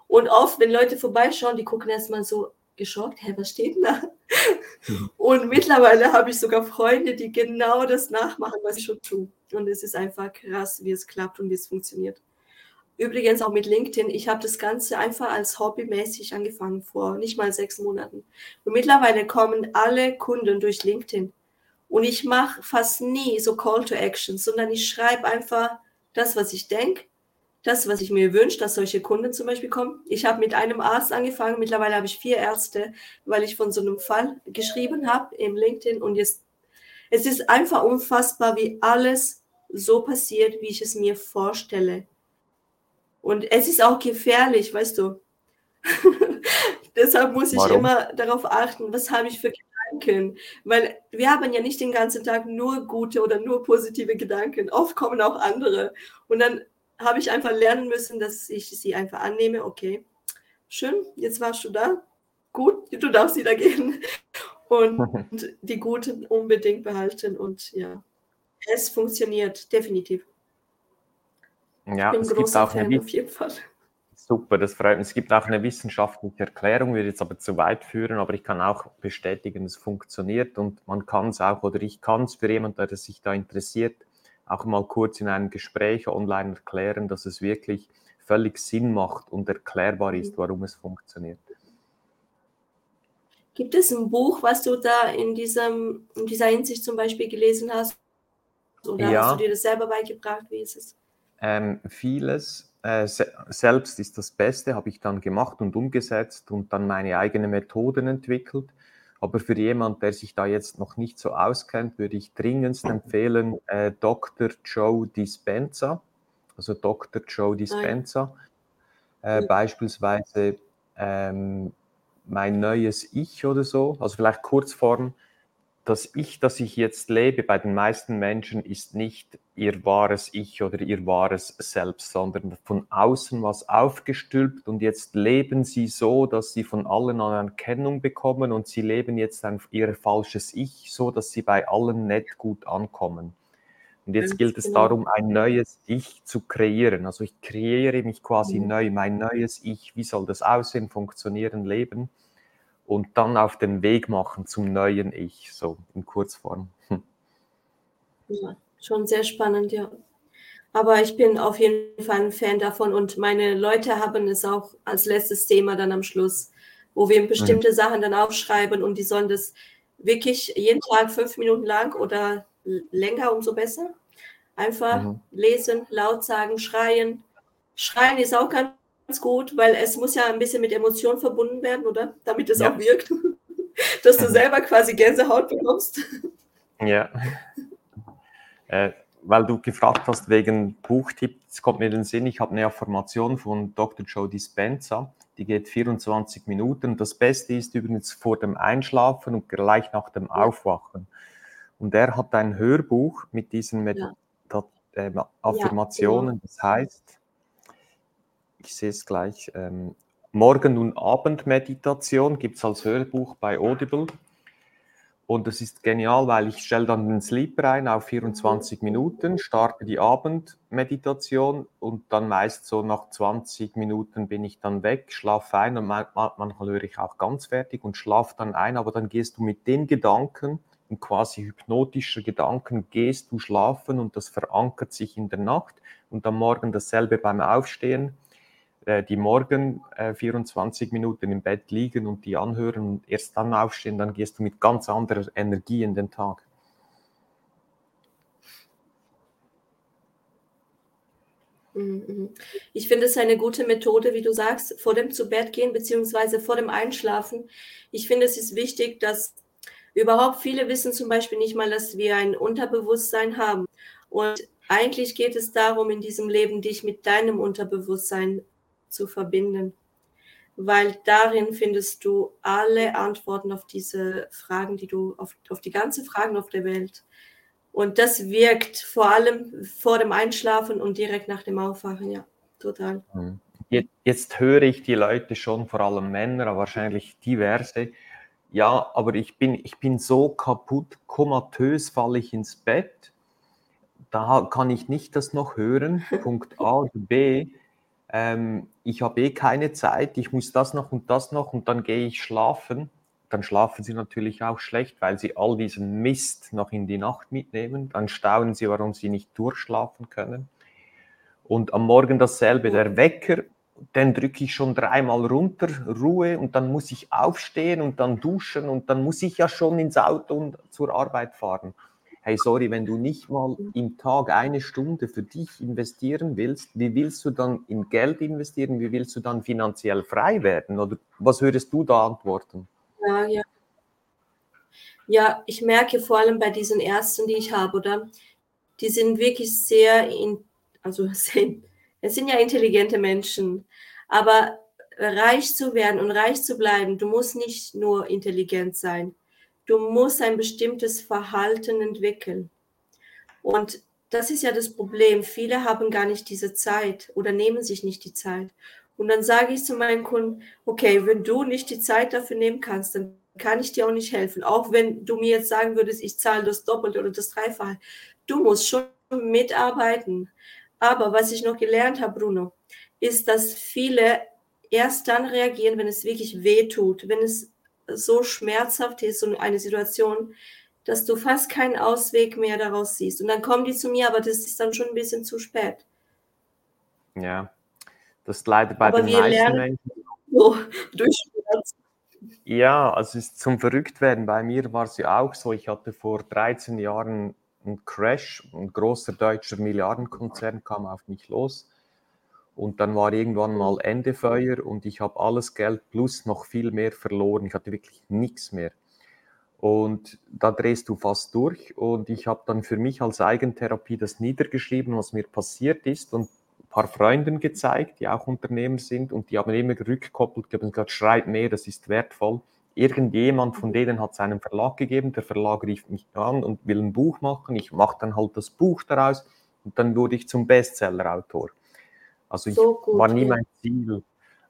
Und oft, wenn Leute vorbeischauen, die gucken erstmal so geschockt, hä, was steht da? Mhm. Und mittlerweile habe ich sogar Freunde, die genau das nachmachen, was ich schon tue. Und es ist einfach krass, wie es klappt und wie es funktioniert. Übrigens auch mit LinkedIn. Ich habe das Ganze einfach als hobbymäßig angefangen vor nicht mal sechs Monaten. Und mittlerweile kommen alle Kunden durch LinkedIn. Und ich mache fast nie so Call to Action, sondern ich schreibe einfach das, was ich denke, das, was ich mir wünsche, dass solche Kunden zum Beispiel kommen. Ich habe mit einem Arzt angefangen. Mittlerweile habe ich vier Ärzte, weil ich von so einem Fall geschrieben habe im LinkedIn. Und jetzt, es ist einfach unfassbar, wie alles so passiert, wie ich es mir vorstelle. Und es ist auch gefährlich, weißt du. Deshalb muss ich Warum? immer darauf achten, was habe ich für Gedanken. Weil wir haben ja nicht den ganzen Tag nur gute oder nur positive Gedanken. Oft kommen auch andere. Und dann habe ich einfach lernen müssen, dass ich sie einfach annehme. Okay, schön, jetzt warst du da. Gut, du darfst wieder gehen. Und die guten unbedingt behalten. Und ja, es funktioniert definitiv. Ja, es gibt auch Fan eine auf jeden Fall. Super, das freut mich. Es gibt auch eine wissenschaftliche Erklärung, würde jetzt aber zu weit führen, aber ich kann auch bestätigen, es funktioniert und man kann es auch, oder ich kann es für jemanden, der sich da interessiert, auch mal kurz in einem Gespräch online erklären, dass es wirklich völlig Sinn macht und erklärbar ist, warum es funktioniert. Gibt es ein Buch, was du da in, diesem, in dieser Hinsicht zum Beispiel gelesen hast? Oder ja. hast du dir das selber beigebracht? Wie ist es? Ähm, vieles äh, se selbst ist das Beste, habe ich dann gemacht und umgesetzt und dann meine eigenen Methoden entwickelt. Aber für jemanden, der sich da jetzt noch nicht so auskennt, würde ich dringendst empfehlen äh, Dr. Joe Dispenza, also Dr. Joe Dispenza. Äh, beispielsweise ähm, mein neues Ich oder so, also vielleicht Kurzform, das Ich, das ich jetzt lebe bei den meisten Menschen, ist nicht ihr wahres Ich oder ihr wahres Selbst, sondern von außen was aufgestülpt und jetzt leben sie so, dass sie von allen Anerkennung bekommen und sie leben jetzt ein, ihr falsches Ich, so dass sie bei allen nicht gut ankommen. Und jetzt gilt es genau. darum, ein neues Ich zu kreieren. Also ich kreiere mich quasi mhm. neu, mein neues Ich. Wie soll das aussehen, funktionieren, leben? Und dann auf den Weg machen zum neuen Ich, so in Kurzform. Hm. Ja, schon sehr spannend, ja. Aber ich bin auf jeden Fall ein Fan davon und meine Leute haben es auch als letztes Thema dann am Schluss. wo wir bestimmte mhm. Sachen dann aufschreiben und die sollen das wirklich jeden Tag fünf Minuten lang oder länger, umso besser. Einfach mhm. lesen, laut sagen, schreien. Schreien ist auch ganz gut, weil es muss ja ein bisschen mit Emotionen verbunden werden, oder? Damit es ja. auch wirkt. Dass du mhm. selber quasi Gänsehaut bekommst. Ja. Äh, weil du gefragt hast wegen Buchtipps, kommt mir in den Sinn, ich habe eine Affirmation von Dr. Joe Dispenza, die geht 24 Minuten. Das Beste ist übrigens vor dem Einschlafen und gleich nach dem Aufwachen. Und er hat ein Hörbuch mit diesen ja. äh, Affirmationen, ja, genau. das heißt, ich sehe es gleich, ähm, Morgen- und Abendmeditation gibt es als Hörbuch bei Audible. Und das ist genial, weil ich stelle dann den Sleeper ein auf 24 Minuten, starte die Abendmeditation und dann meist so nach 20 Minuten bin ich dann weg, schlafe ein und manchmal höre ich auch ganz fertig und schlafe dann ein, aber dann gehst du mit den Gedanken, in quasi hypnotischer Gedanken, gehst du schlafen und das verankert sich in der Nacht und am Morgen dasselbe beim Aufstehen äh, die morgen äh, 24 Minuten im Bett liegen und die anhören und erst dann aufstehen, dann gehst du mit ganz anderer Energie in den Tag. Mhm. Ich finde es eine gute Methode, wie du sagst, vor dem zu Bett gehen beziehungsweise vor dem Einschlafen. Ich finde, es ist wichtig, dass überhaupt viele wissen zum Beispiel nicht mal, dass wir ein Unterbewusstsein haben. Und eigentlich geht es darum, in diesem Leben dich mit deinem Unterbewusstsein zu verbinden, weil darin findest du alle Antworten auf diese Fragen, die du, auf, auf die ganze Fragen auf der Welt. Und das wirkt vor allem vor dem Einschlafen und direkt nach dem Aufwachen, ja, total. Mhm. Jetzt, jetzt höre ich die Leute schon, vor allem Männer, aber wahrscheinlich diverse. Ja, aber ich bin, ich bin so kaputt, komatös falle ich ins Bett. Da kann ich nicht das noch hören. Punkt A oder B ähm, ich habe eh keine Zeit, ich muss das noch und das noch und dann gehe ich schlafen. Dann schlafen sie natürlich auch schlecht, weil sie all diesen Mist noch in die Nacht mitnehmen. Dann staunen sie, warum sie nicht durchschlafen können. Und am Morgen dasselbe, der Wecker, den drücke ich schon dreimal runter, Ruhe, und dann muss ich aufstehen und dann duschen und dann muss ich ja schon ins Auto und zur Arbeit fahren hey, sorry, wenn du nicht mal im Tag eine Stunde für dich investieren willst, wie willst du dann in Geld investieren? Wie willst du dann finanziell frei werden? Oder was würdest du da antworten? Ja, ja. Ja, ich merke vor allem bei diesen Ärzten, die ich habe, oder? Die sind wirklich sehr, in, also sind, es sind ja intelligente Menschen, aber reich zu werden und reich zu bleiben, du musst nicht nur intelligent sein du musst ein bestimmtes Verhalten entwickeln. Und das ist ja das Problem. Viele haben gar nicht diese Zeit oder nehmen sich nicht die Zeit. Und dann sage ich zu meinen Kunden, okay, wenn du nicht die Zeit dafür nehmen kannst, dann kann ich dir auch nicht helfen. Auch wenn du mir jetzt sagen würdest, ich zahle das Doppelte oder das Dreifache. Du musst schon mitarbeiten. Aber was ich noch gelernt habe, Bruno, ist, dass viele erst dann reagieren, wenn es wirklich weh tut, wenn es so schmerzhaft ist, so eine Situation, dass du fast keinen Ausweg mehr daraus siehst. Und dann kommen die zu mir, aber das ist dann schon ein bisschen zu spät. Ja, das ist leider bei aber den meisten Menschen. So, durch Schmerz. Ja, also es ist zum Verrücktwerden. Bei mir war es ja auch so. Ich hatte vor 13 Jahren einen Crash. Ein großer deutscher Milliardenkonzern kam auf mich los. Und dann war irgendwann mal Ende Feuer und ich habe alles Geld plus noch viel mehr verloren. Ich hatte wirklich nichts mehr. Und da drehst du fast durch. Und ich habe dann für mich als Eigentherapie das niedergeschrieben, was mir passiert ist und ein paar Freunden gezeigt, die auch Unternehmer sind. Und die haben immer rückgekoppelt, die haben gesagt, schreib mehr, das ist wertvoll. Irgendjemand von denen hat seinen Verlag gegeben. Der Verlag rief mich an und will ein Buch machen. Ich mache dann halt das Buch daraus und dann wurde ich zum Bestseller-Autor. Also ich so gut, war nie mein Ziel.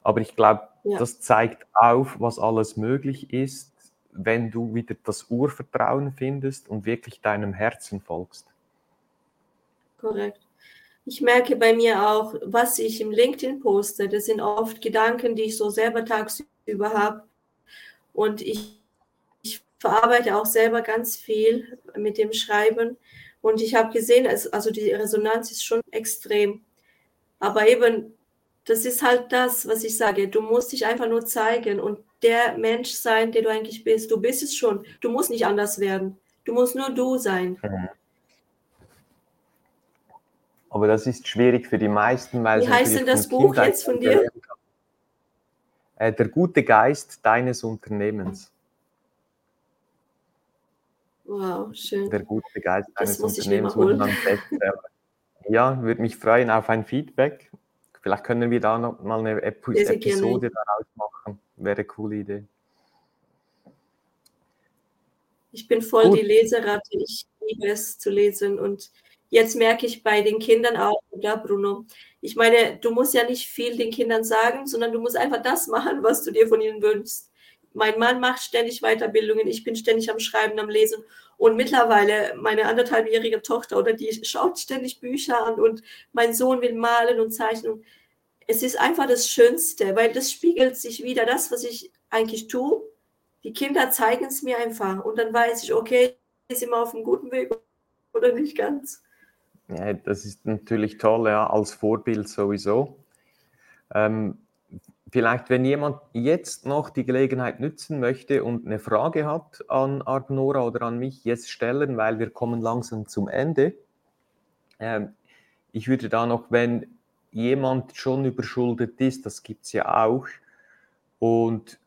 Aber ich glaube, ja. das zeigt auf, was alles möglich ist, wenn du wieder das Urvertrauen findest und wirklich deinem Herzen folgst. Korrekt. Ich merke bei mir auch, was ich im LinkedIn poste, das sind oft Gedanken, die ich so selber tagsüber habe. Und ich, ich verarbeite auch selber ganz viel mit dem Schreiben. Und ich habe gesehen, also die Resonanz ist schon extrem. Aber eben, das ist halt das, was ich sage. Du musst dich einfach nur zeigen und der Mensch sein, der du eigentlich bist. Du bist es schon. Du musst nicht anders werden. Du musst nur du sein. Aber das ist schwierig für die meisten, weil Wie heißt denn das Buch jetzt von dir? Äh, der gute Geist deines Unternehmens. Wow, schön. Der gute Geist deines Unternehmens wurde dann Bestseller. Ja, würde mich freuen auf ein Feedback. Vielleicht können wir da noch mal eine Epi Episode daraus machen. Wäre eine coole Idee. Ich bin voll Gut. die Leseratte. Ich liebe es zu lesen und jetzt merke ich bei den Kindern auch, ja, Bruno, ich meine, du musst ja nicht viel den Kindern sagen, sondern du musst einfach das machen, was du dir von ihnen wünschst. Mein Mann macht ständig Weiterbildungen, ich bin ständig am Schreiben, am Lesen und mittlerweile meine anderthalbjährige Tochter oder die schaut ständig Bücher an und mein Sohn will malen und zeichnen. Es ist einfach das Schönste, weil das spiegelt sich wieder, das, was ich eigentlich tue. Die Kinder zeigen es mir einfach und dann weiß ich, okay, ist immer auf einem guten Weg oder nicht ganz. Ja, das ist natürlich toll, ja, als Vorbild sowieso. Ähm, vielleicht, wenn jemand jetzt noch die Gelegenheit nützen möchte und eine Frage hat an Arnora oder an mich, jetzt stellen, weil wir kommen langsam zum Ende. Ähm, ich würde da noch, wenn jemand schon überschuldet ist, das gibt es ja auch, und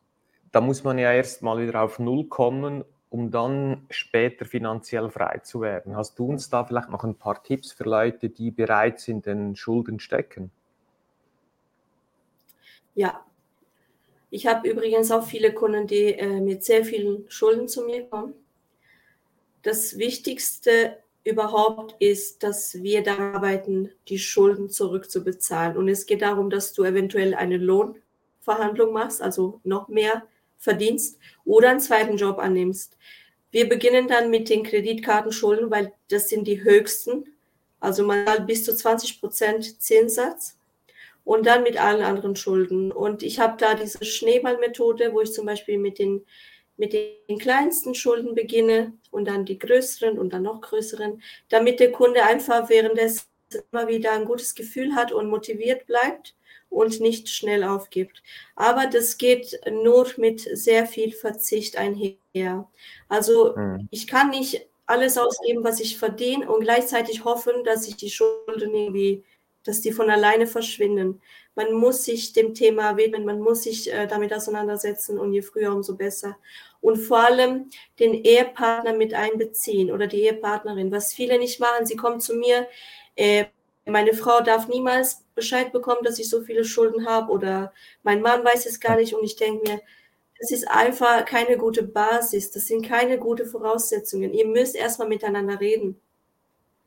da muss man ja erst mal wieder auf Null kommen um dann später finanziell frei zu werden. Hast du uns da vielleicht noch ein paar Tipps für Leute, die bereits in den Schulden stecken? Ja, ich habe übrigens auch viele Kunden, die äh, mit sehr vielen Schulden zu mir kommen. Das Wichtigste überhaupt ist, dass wir daran arbeiten, die Schulden zurückzubezahlen. Und es geht darum, dass du eventuell eine Lohnverhandlung machst, also noch mehr verdienst oder einen zweiten Job annimmst. Wir beginnen dann mit den Kreditkartenschulden, weil das sind die höchsten. Also mal bis zu 20 Prozent Zinssatz und dann mit allen anderen Schulden. Und ich habe da diese Schneeballmethode, wo ich zum Beispiel mit den, mit den kleinsten Schulden beginne und dann die größeren und dann noch größeren, damit der Kunde einfach währenddessen immer wieder ein gutes Gefühl hat und motiviert bleibt und nicht schnell aufgibt. Aber das geht nur mit sehr viel Verzicht einher. Also mhm. ich kann nicht alles ausgeben, was ich verdiene und gleichzeitig hoffen, dass ich die Schulden irgendwie, dass die von alleine verschwinden. Man muss sich dem Thema widmen, man muss sich äh, damit auseinandersetzen und je früher, umso besser. Und vor allem den Ehepartner mit einbeziehen oder die Ehepartnerin. Was viele nicht machen, sie kommen zu mir, äh, meine Frau darf niemals Bescheid bekommen, dass ich so viele Schulden habe oder mein Mann weiß es gar nicht und ich denke mir, das ist einfach keine gute Basis, das sind keine guten Voraussetzungen. Ihr müsst erstmal miteinander reden.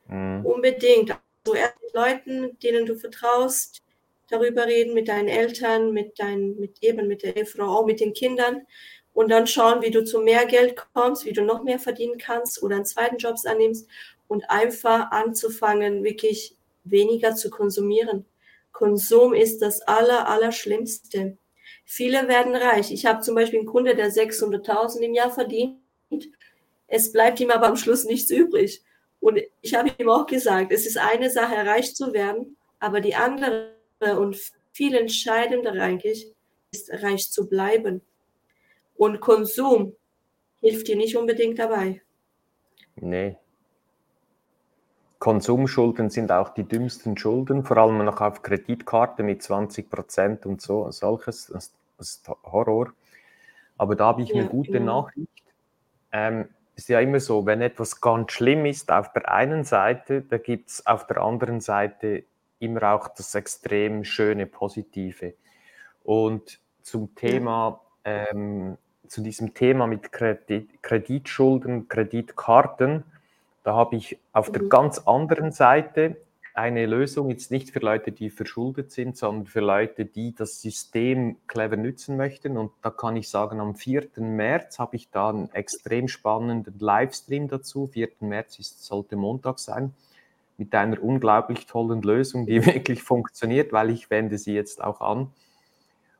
Mhm. Unbedingt. Also erst mit Leuten, denen du vertraust, darüber reden, mit deinen Eltern, mit deinen, mit eben mit der Ehefrau, auch mit den Kindern und dann schauen, wie du zu mehr Geld kommst, wie du noch mehr verdienen kannst oder einen zweiten Job annimmst und einfach anzufangen, wirklich weniger zu konsumieren. Konsum ist das aller, Allerschlimmste. Viele werden reich. Ich habe zum Beispiel einen Kunde, der 600.000 im Jahr verdient. Es bleibt ihm aber am Schluss nichts übrig. Und ich habe ihm auch gesagt, es ist eine Sache, reich zu werden, aber die andere und viel entscheidender eigentlich ist, reich zu bleiben. Und Konsum hilft dir nicht unbedingt dabei. Nee, Konsumschulden sind auch die dümmsten Schulden, vor allem noch auf Kreditkarte mit 20 Prozent und so, solches, das, ist Horror. Aber da habe ich eine gute genau. Nachricht. Ähm, ist ja immer so, wenn etwas ganz schlimm ist auf der einen Seite, da gibt es auf der anderen Seite immer auch das extrem schöne Positive. Und zum Thema, ähm, zu diesem Thema mit Kredit, Kreditschulden, Kreditkarten, da habe ich auf mhm. der ganz anderen Seite eine Lösung, jetzt nicht für Leute, die verschuldet sind, sondern für Leute, die das System clever nützen möchten. Und da kann ich sagen, am 4. März habe ich da einen extrem spannenden Livestream dazu. 4. März ist, sollte Montag sein, mit einer unglaublich tollen Lösung, die wirklich funktioniert, weil ich wende sie jetzt auch an.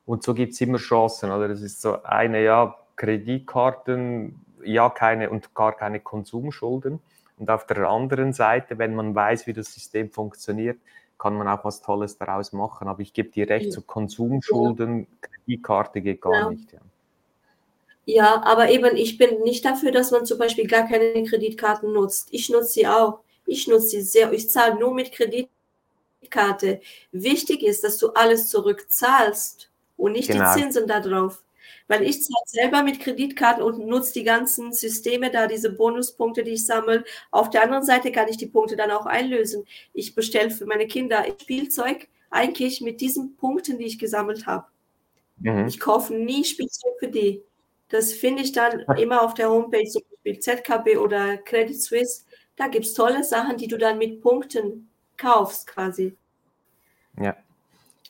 Und so gibt es immer Chancen. Oder das ist so eine, ja, Kreditkarten, ja, keine und gar keine Konsumschulden. Und auf der anderen Seite, wenn man weiß, wie das System funktioniert, kann man auch was Tolles daraus machen. Aber ich gebe dir recht, so Konsumschulden, Kreditkarte geht gar ja. nicht. Ja. Ja, aber eben, ich bin nicht dafür, dass man zum Beispiel gar keine Kreditkarten nutzt. Ich nutze sie auch. Ich nutze sie sehr. Ich zahle nur mit Kreditkarte. Wichtig ist, dass du alles zurückzahlst und nicht genau. die Zinsen darauf. Weil ich zahle selber mit Kreditkarten und nutze die ganzen Systeme da, diese Bonuspunkte, die ich sammle. Auf der anderen Seite kann ich die Punkte dann auch einlösen. Ich bestelle für meine Kinder Spielzeug eigentlich mit diesen Punkten, die ich gesammelt habe. Mhm. Ich kaufe nie Spielzeug für die. Das finde ich dann immer auf der Homepage, zum Beispiel ZKB oder Credit Suisse. Da gibt es tolle Sachen, die du dann mit Punkten kaufst, quasi. Ja.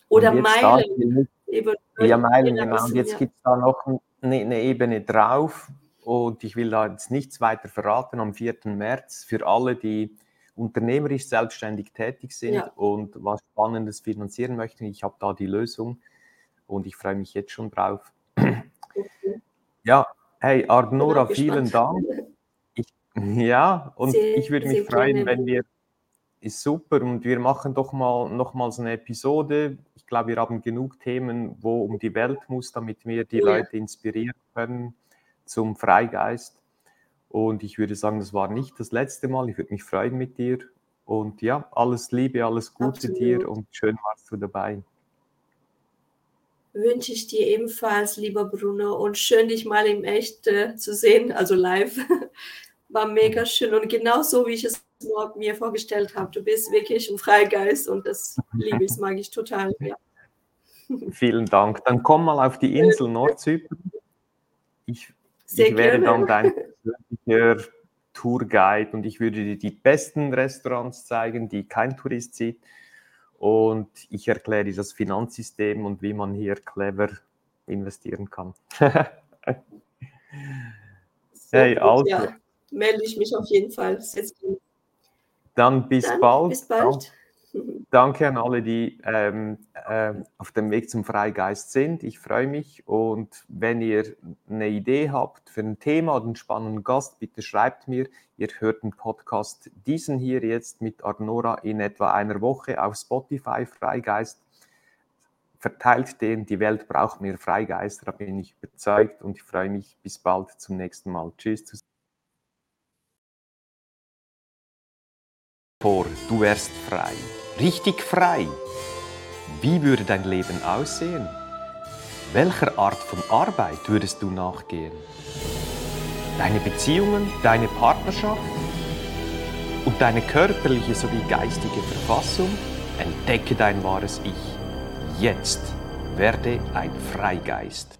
Oder Meilen. Eben, ja, Meilen, genau. Und jetzt ja. gibt es da noch eine, eine Ebene drauf. Und ich will da jetzt nichts weiter verraten am 4. März für alle, die unternehmerisch selbstständig tätig sind ja. und was Spannendes finanzieren möchten. Ich habe da die Lösung und ich freue mich jetzt schon drauf. Okay. Ja, hey, Arnora, vielen Dank. Ich, ja, und sehr, ich würde mich freuen, wenn wir, ist super, und wir machen doch mal nochmals eine Episode. Ich glaube, wir haben genug Themen, wo um die Welt muss, damit wir die ja. Leute inspirieren können zum Freigeist. Und ich würde sagen, das war nicht das letzte Mal. Ich würde mich freuen mit dir. Und ja, alles Liebe, alles Gute Absolut. dir und schön warst du dabei wünsche ich dir ebenfalls, lieber Bruno, und schön, dich mal im Echt äh, zu sehen, also live. War mega schön und genau so, wie ich es mir vorgestellt habe. Du bist wirklich ein Freigeist und das liebe ich, mag ich total. Ja. Vielen Dank. Dann komm mal auf die Insel Nordzypern. Ich, ich wäre dann dein persönlicher Tourguide und ich würde dir die besten Restaurants zeigen, die kein Tourist sieht und ich erkläre das Finanzsystem und wie man hier clever investieren kann. hey, also. Ja, melde ich mich auf jeden Fall. Dann bis Dann, bald. Bis bald. Danke an alle, die ähm, äh, auf dem Weg zum Freigeist sind. Ich freue mich und wenn ihr eine Idee habt für ein Thema oder einen spannenden Gast, bitte schreibt mir. Ihr hört den Podcast, diesen hier jetzt mit Arnora in etwa einer Woche auf Spotify, Freigeist. Verteilt den, die Welt braucht mehr Freigeister, da bin ich überzeugt und ich freue mich. Bis bald zum nächsten Mal. Tschüss. Vor, du wärst frei richtig frei. Wie würde dein Leben aussehen? Welcher Art von Arbeit würdest du nachgehen? Deine Beziehungen, deine Partnerschaft und deine körperliche sowie geistige Verfassung? Entdecke dein wahres Ich. Jetzt werde ein Freigeist.